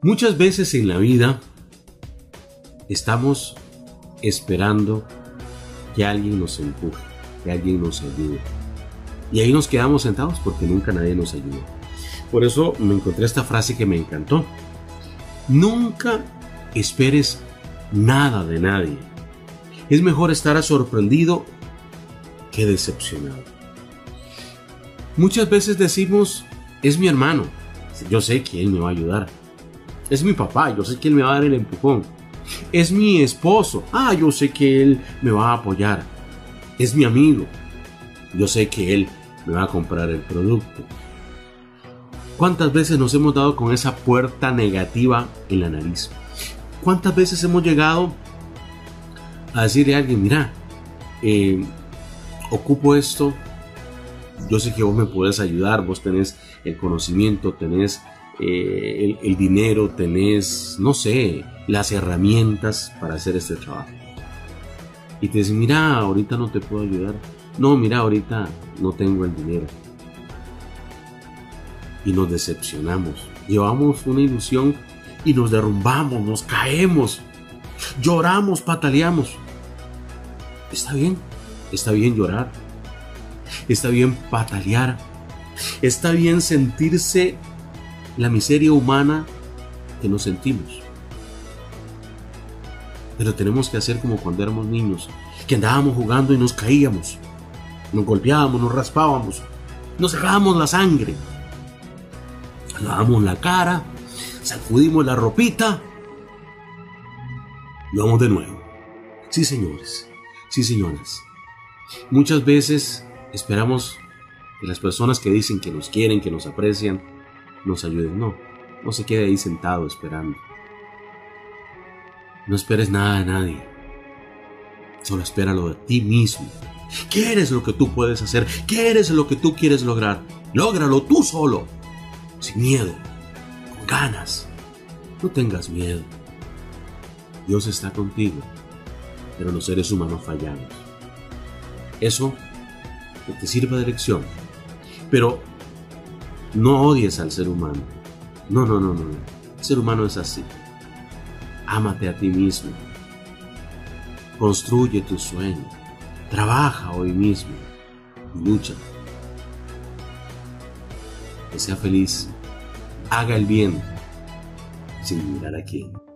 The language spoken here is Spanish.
Muchas veces en la vida estamos esperando que alguien nos empuje, que alguien nos ayude. Y ahí nos quedamos sentados porque nunca nadie nos ayudó. Por eso me encontré esta frase que me encantó. Nunca esperes nada de nadie. Es mejor estar sorprendido que decepcionado. Muchas veces decimos, es mi hermano, yo sé que él me va a ayudar. Es mi papá, yo sé que él me va a dar el empujón. Es mi esposo, ah, yo sé que él me va a apoyar. Es mi amigo, yo sé que él me va a comprar el producto. ¿Cuántas veces nos hemos dado con esa puerta negativa en la nariz? ¿Cuántas veces hemos llegado a decirle a alguien, mira, eh, ocupo esto, yo sé que vos me puedes ayudar, vos tenés el conocimiento, tenés eh, el, dinero, tenés, no sé, las herramientas para hacer este trabajo. Y te dicen, mira, ahorita no te puedo ayudar. No, mira, ahorita no tengo el dinero y nos decepcionamos. Llevamos una ilusión y nos derrumbamos, nos caemos, lloramos, pataleamos. Está bien, está bien llorar, está bien patalear, está bien sentirse la miseria humana que nos sentimos. Pero tenemos que hacer como cuando éramos niños, que andábamos jugando y nos caíamos, nos golpeábamos, nos raspábamos, nos sacábamos la sangre, lavamos la cara, sacudimos la ropita y vamos de nuevo. Sí, señores, sí, señoras. Muchas veces esperamos que las personas que dicen que nos quieren, que nos aprecian, nos ayuden. No, no se quede ahí sentado esperando. No esperes nada de nadie. Solo espéralo de ti mismo. ¿Qué eres lo que tú puedes hacer? ¿Qué eres lo que tú quieres lograr? Lógralo tú solo sin miedo, con ganas. No tengas miedo. Dios está contigo, pero los seres humanos fallamos. Eso que te sirva de lección. Pero no odies al ser humano. No, no, no, no. El ser humano es así. Ámate a ti mismo. Construye tu sueño. Trabaja hoy mismo. lucha que sea feliz, haga el bien sin mirar a quién.